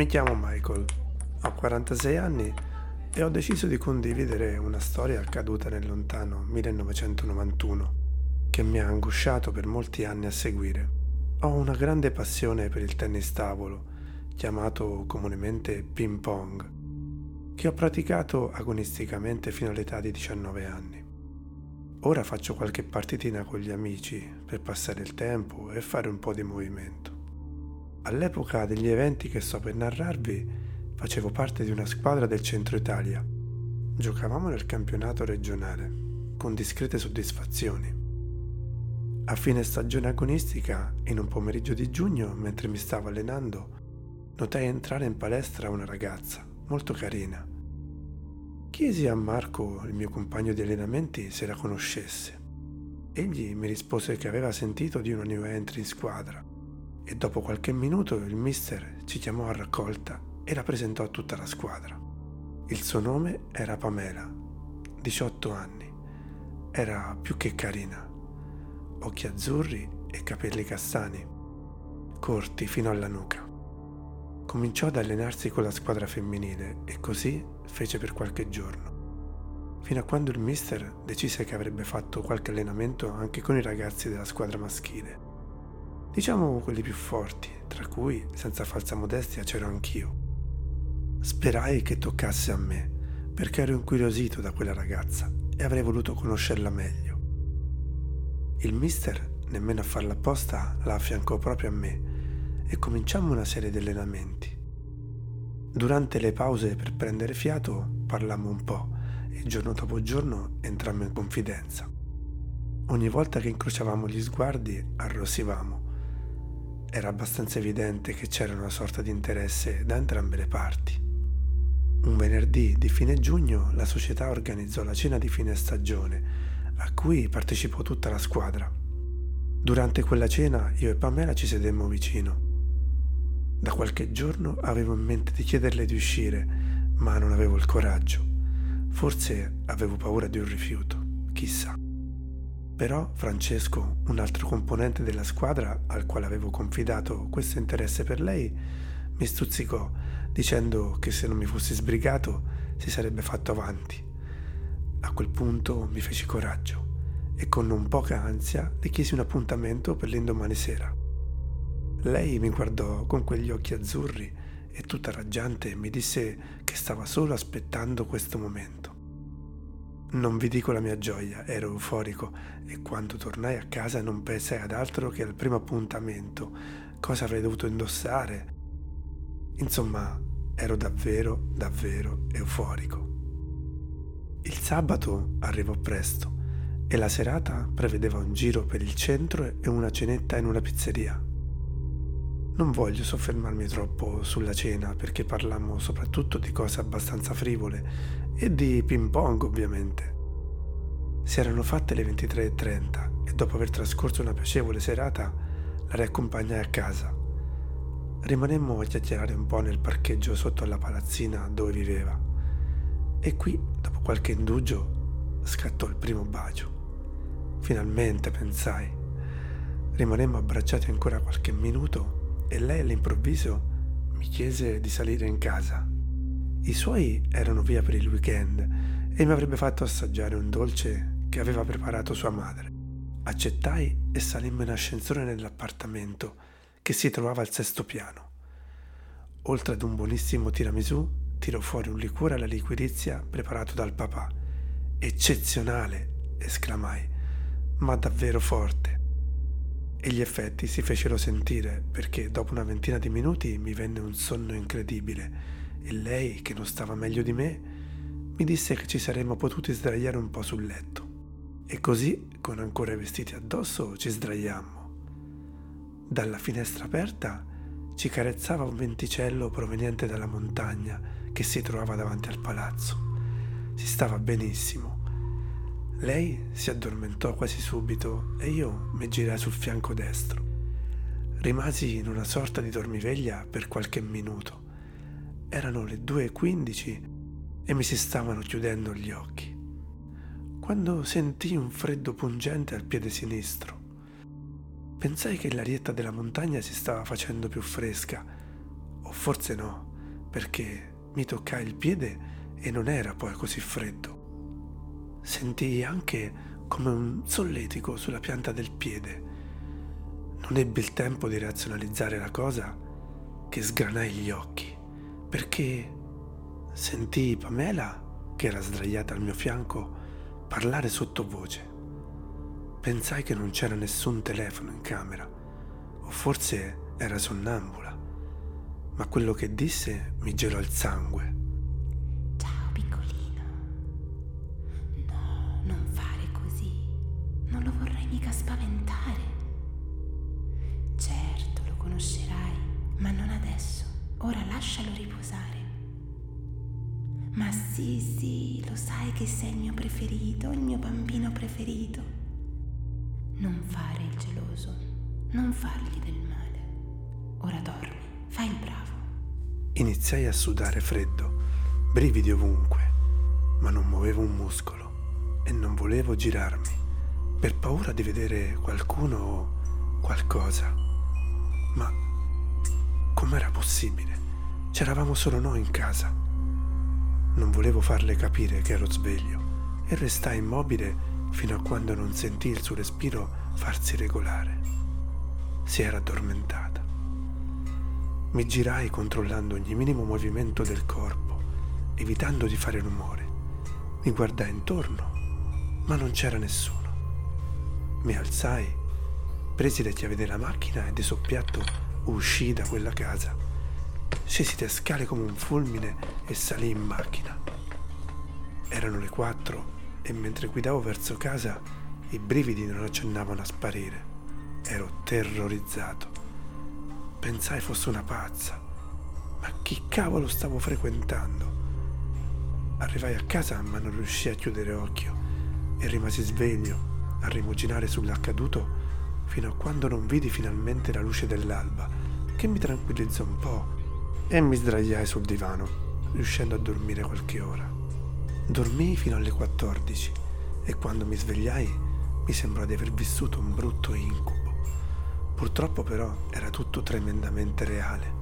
Mi chiamo Michael, ho 46 anni e ho deciso di condividere una storia accaduta nel lontano 1991 che mi ha angosciato per molti anni a seguire. Ho una grande passione per il tennis tavolo, chiamato comunemente ping pong, che ho praticato agonisticamente fino all'età di 19 anni. Ora faccio qualche partitina con gli amici per passare il tempo e fare un po' di movimento. All'epoca degli eventi che sto per narrarvi, facevo parte di una squadra del centro Italia. Giocavamo nel campionato regionale, con discrete soddisfazioni. A fine stagione agonistica, in un pomeriggio di giugno, mentre mi stavo allenando, notai entrare in palestra una ragazza, molto carina. Chiesi a Marco, il mio compagno di allenamenti, se la conoscesse. Egli mi rispose che aveva sentito di una new entry in squadra e dopo qualche minuto il mister ci chiamò a raccolta e la presentò a tutta la squadra. Il suo nome era Pamela, 18 anni. Era più che carina. Occhi azzurri e capelli castani, corti fino alla nuca. Cominciò ad allenarsi con la squadra femminile e così fece per qualche giorno, fino a quando il mister decise che avrebbe fatto qualche allenamento anche con i ragazzi della squadra maschile diciamo quelli più forti, tra cui, senza falsa modestia, c'ero anch'io. Sperai che toccasse a me, perché ero incuriosito da quella ragazza e avrei voluto conoscerla meglio. Il mister, nemmeno a farla apposta, la affiancò proprio a me e cominciammo una serie di allenamenti. Durante le pause per prendere fiato parlammo un po' e giorno dopo giorno entrammo in confidenza. Ogni volta che incrociavamo gli sguardi arrossivamo era abbastanza evidente che c'era una sorta di interesse da entrambe le parti. Un venerdì di fine giugno la società organizzò la cena di fine stagione, a cui partecipò tutta la squadra. Durante quella cena io e Pamela ci sedemmo vicino. Da qualche giorno avevo in mente di chiederle di uscire, ma non avevo il coraggio. Forse avevo paura di un rifiuto, chissà. Però Francesco, un altro componente della squadra al quale avevo confidato questo interesse per lei, mi stuzzicò dicendo che se non mi fossi sbrigato si sarebbe fatto avanti. A quel punto mi feci coraggio e con non poca ansia le chiesi un appuntamento per l'indomani sera. Lei mi guardò con quegli occhi azzurri e tutta raggiante mi disse che stava solo aspettando questo momento. Non vi dico la mia gioia, ero euforico e quando tornai a casa non pensai ad altro che al primo appuntamento, cosa avrei dovuto indossare. Insomma, ero davvero, davvero euforico. Il sabato arrivò presto e la serata prevedeva un giro per il centro e una cenetta in una pizzeria. Non voglio soffermarmi troppo sulla cena perché parlammo soprattutto di cose abbastanza frivole e di ping pong ovviamente. Si erano fatte le 23.30 e dopo aver trascorso una piacevole serata la riaccompagnai a casa. Rimanemmo a chiacchierare un po' nel parcheggio sotto alla palazzina dove viveva e qui, dopo qualche indugio, scattò il primo bacio. Finalmente, pensai. Rimanemmo abbracciati ancora qualche minuto e lei all'improvviso mi chiese di salire in casa. I suoi erano via per il weekend e mi avrebbe fatto assaggiare un dolce che aveva preparato sua madre. Accettai e salimmo in ascensore nell'appartamento che si trovava al sesto piano. Oltre ad un buonissimo tiramisù, tirò fuori un liquore alla liquirizia preparato dal papà. Eccezionale! esclamai, ma davvero forte e gli effetti si fecero sentire perché dopo una ventina di minuti mi venne un sonno incredibile e lei, che non stava meglio di me, mi disse che ci saremmo potuti sdraiare un po' sul letto. E così, con ancora i vestiti addosso, ci sdraiammo. Dalla finestra aperta ci carezzava un venticello proveniente dalla montagna che si trovava davanti al palazzo. Si stava benissimo lei si addormentò quasi subito e io mi girai sul fianco destro. Rimasi in una sorta di dormiveglia per qualche minuto. Erano le 2.15 e mi si stavano chiudendo gli occhi. Quando sentii un freddo pungente al piede sinistro. Pensai che l'arietta della montagna si stava facendo più fresca, o forse no. perché mi toccai il piede e non era poi così freddo. Sentii anche come un solletico sulla pianta del piede. Non ebbi il tempo di razionalizzare la cosa che sgranai gli occhi, perché sentii Pamela, che era sdraiata al mio fianco, parlare sottovoce. Pensai che non c'era nessun telefono in camera, o forse era sonnambula, ma quello che disse mi gelò il sangue. Ciao piccolino. No, non fare così. Non lo vorrei mica spaventare. Certo, lo conoscerai, ma non adesso. Ora lascialo riposare. Ma sì, sì, lo sai che sei il mio preferito, il mio bambino preferito. Non fare il geloso, non fargli del male. Ora dormi, fai il bravo. Iniziai a sudare freddo, brividi ovunque, ma non muovevo un muscolo e non volevo girarmi per paura di vedere qualcuno o qualcosa. Ma com'era possibile? C'eravamo solo noi in casa. Non volevo farle capire che ero sveglio e restai immobile fino a quando non sentii il suo respiro farsi regolare. Si era addormentata. Mi girai controllando ogni minimo movimento del corpo, evitando di fare rumore. Mi guardai intorno, ma non c'era nessuno. Mi alzai, presi le chiavi della macchina e di soppiatto uscii da quella casa Scesi le scale come un fulmine e salì in macchina. Erano le quattro e mentre guidavo verso casa i brividi non accennavano a sparire. Ero terrorizzato. Pensai fosse una pazza. Ma chi cavolo stavo frequentando? Arrivai a casa ma non riuscii a chiudere occhio e rimasi sveglio a rimuginare sull'accaduto fino a quando non vidi finalmente la luce dell'alba che mi tranquillizzò un po' e mi sdraiai sul divano, riuscendo a dormire qualche ora. Dormii fino alle 14 e quando mi svegliai mi sembrò di aver vissuto un brutto incubo. Purtroppo però era tutto tremendamente reale.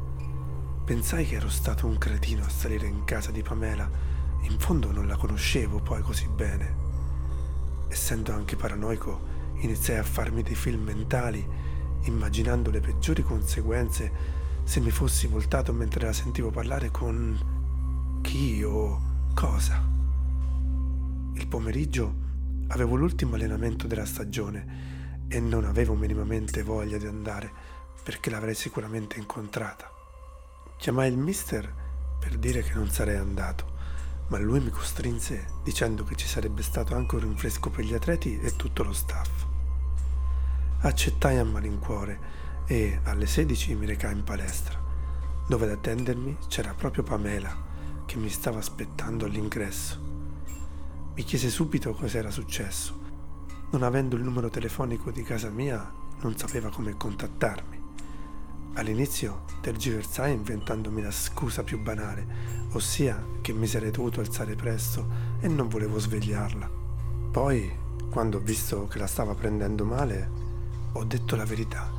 Pensai che ero stato un cretino a salire in casa di Pamela, in fondo non la conoscevo poi così bene. Essendo anche paranoico, iniziai a farmi dei film mentali, immaginando le peggiori conseguenze se mi fossi voltato mentre la sentivo parlare con chi o cosa. Il pomeriggio avevo l'ultimo allenamento della stagione e non avevo minimamente voglia di andare perché l'avrei sicuramente incontrata. Chiamai il mister per dire che non sarei andato, ma lui mi costrinse dicendo che ci sarebbe stato anche un rinfresco per gli atleti e tutto lo staff. Accettai a malincuore e alle 16 mi recai in palestra, dove ad attendermi c'era proprio Pamela che mi stava aspettando all'ingresso. Mi chiese subito cosa era successo. Non avendo il numero telefonico di casa mia, non sapeva come contattarmi. All'inizio tergiversai inventandomi la scusa più banale, ossia che mi sarei dovuto alzare presto e non volevo svegliarla. Poi, quando ho visto che la stava prendendo male, ho detto la verità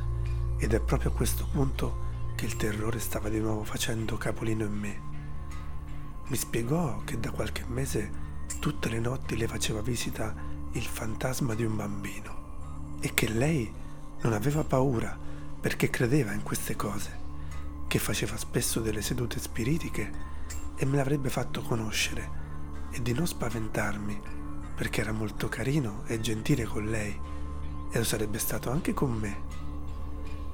ed è proprio a questo punto che il terrore stava di nuovo facendo capolino in me. Mi spiegò che da qualche mese tutte le notti le faceva visita il fantasma di un bambino e che lei non aveva paura perché credeva in queste cose, che faceva spesso delle sedute spiritiche e me l'avrebbe fatto conoscere e di non spaventarmi perché era molto carino e gentile con lei e lo sarebbe stato anche con me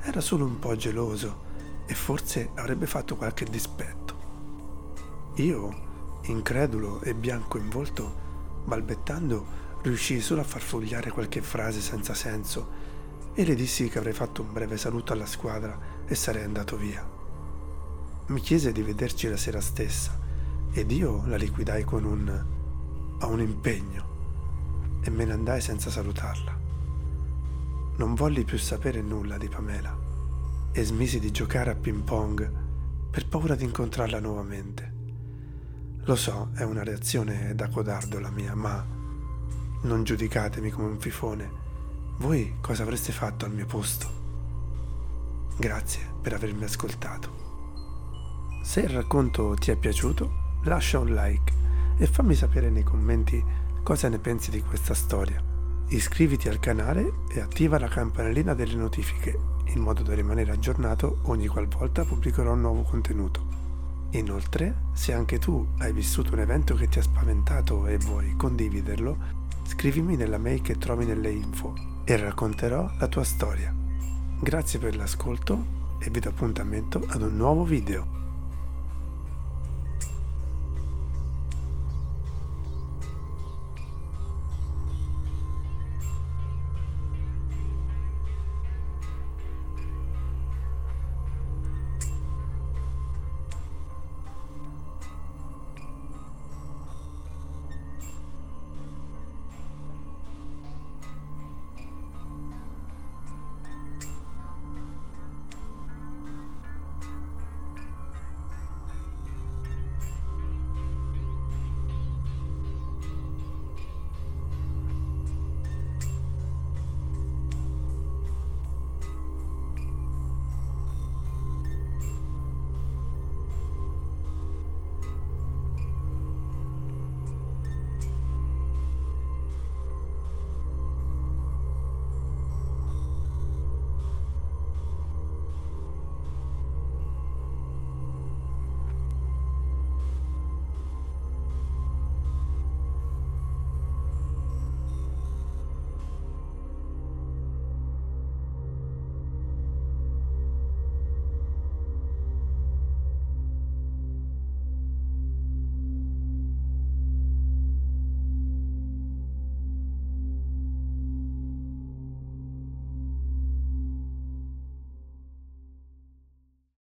era solo un po' geloso e forse avrebbe fatto qualche dispetto. Io, incredulo e bianco in volto, balbettando, riuscii solo a far fogliare qualche frase senza senso e le dissi che avrei fatto un breve saluto alla squadra e sarei andato via. Mi chiese di vederci la sera stessa ed io la liquidai con un ho un impegno e me ne andai senza salutarla. Non volli più sapere nulla di Pamela e smisi di giocare a ping pong per paura di incontrarla nuovamente. Lo so, è una reazione da codardo la mia, ma non giudicatemi come un fifone. Voi cosa avreste fatto al mio posto? Grazie per avermi ascoltato. Se il racconto ti è piaciuto, lascia un like e fammi sapere nei commenti cosa ne pensi di questa storia. Iscriviti al canale e attiva la campanellina delle notifiche in modo da rimanere aggiornato ogni qualvolta pubblicherò un nuovo contenuto. Inoltre, se anche tu hai vissuto un evento che ti ha spaventato e vuoi condividerlo, scrivimi nella mail che trovi nelle info e racconterò la tua storia. Grazie per l'ascolto e vi do appuntamento ad un nuovo video.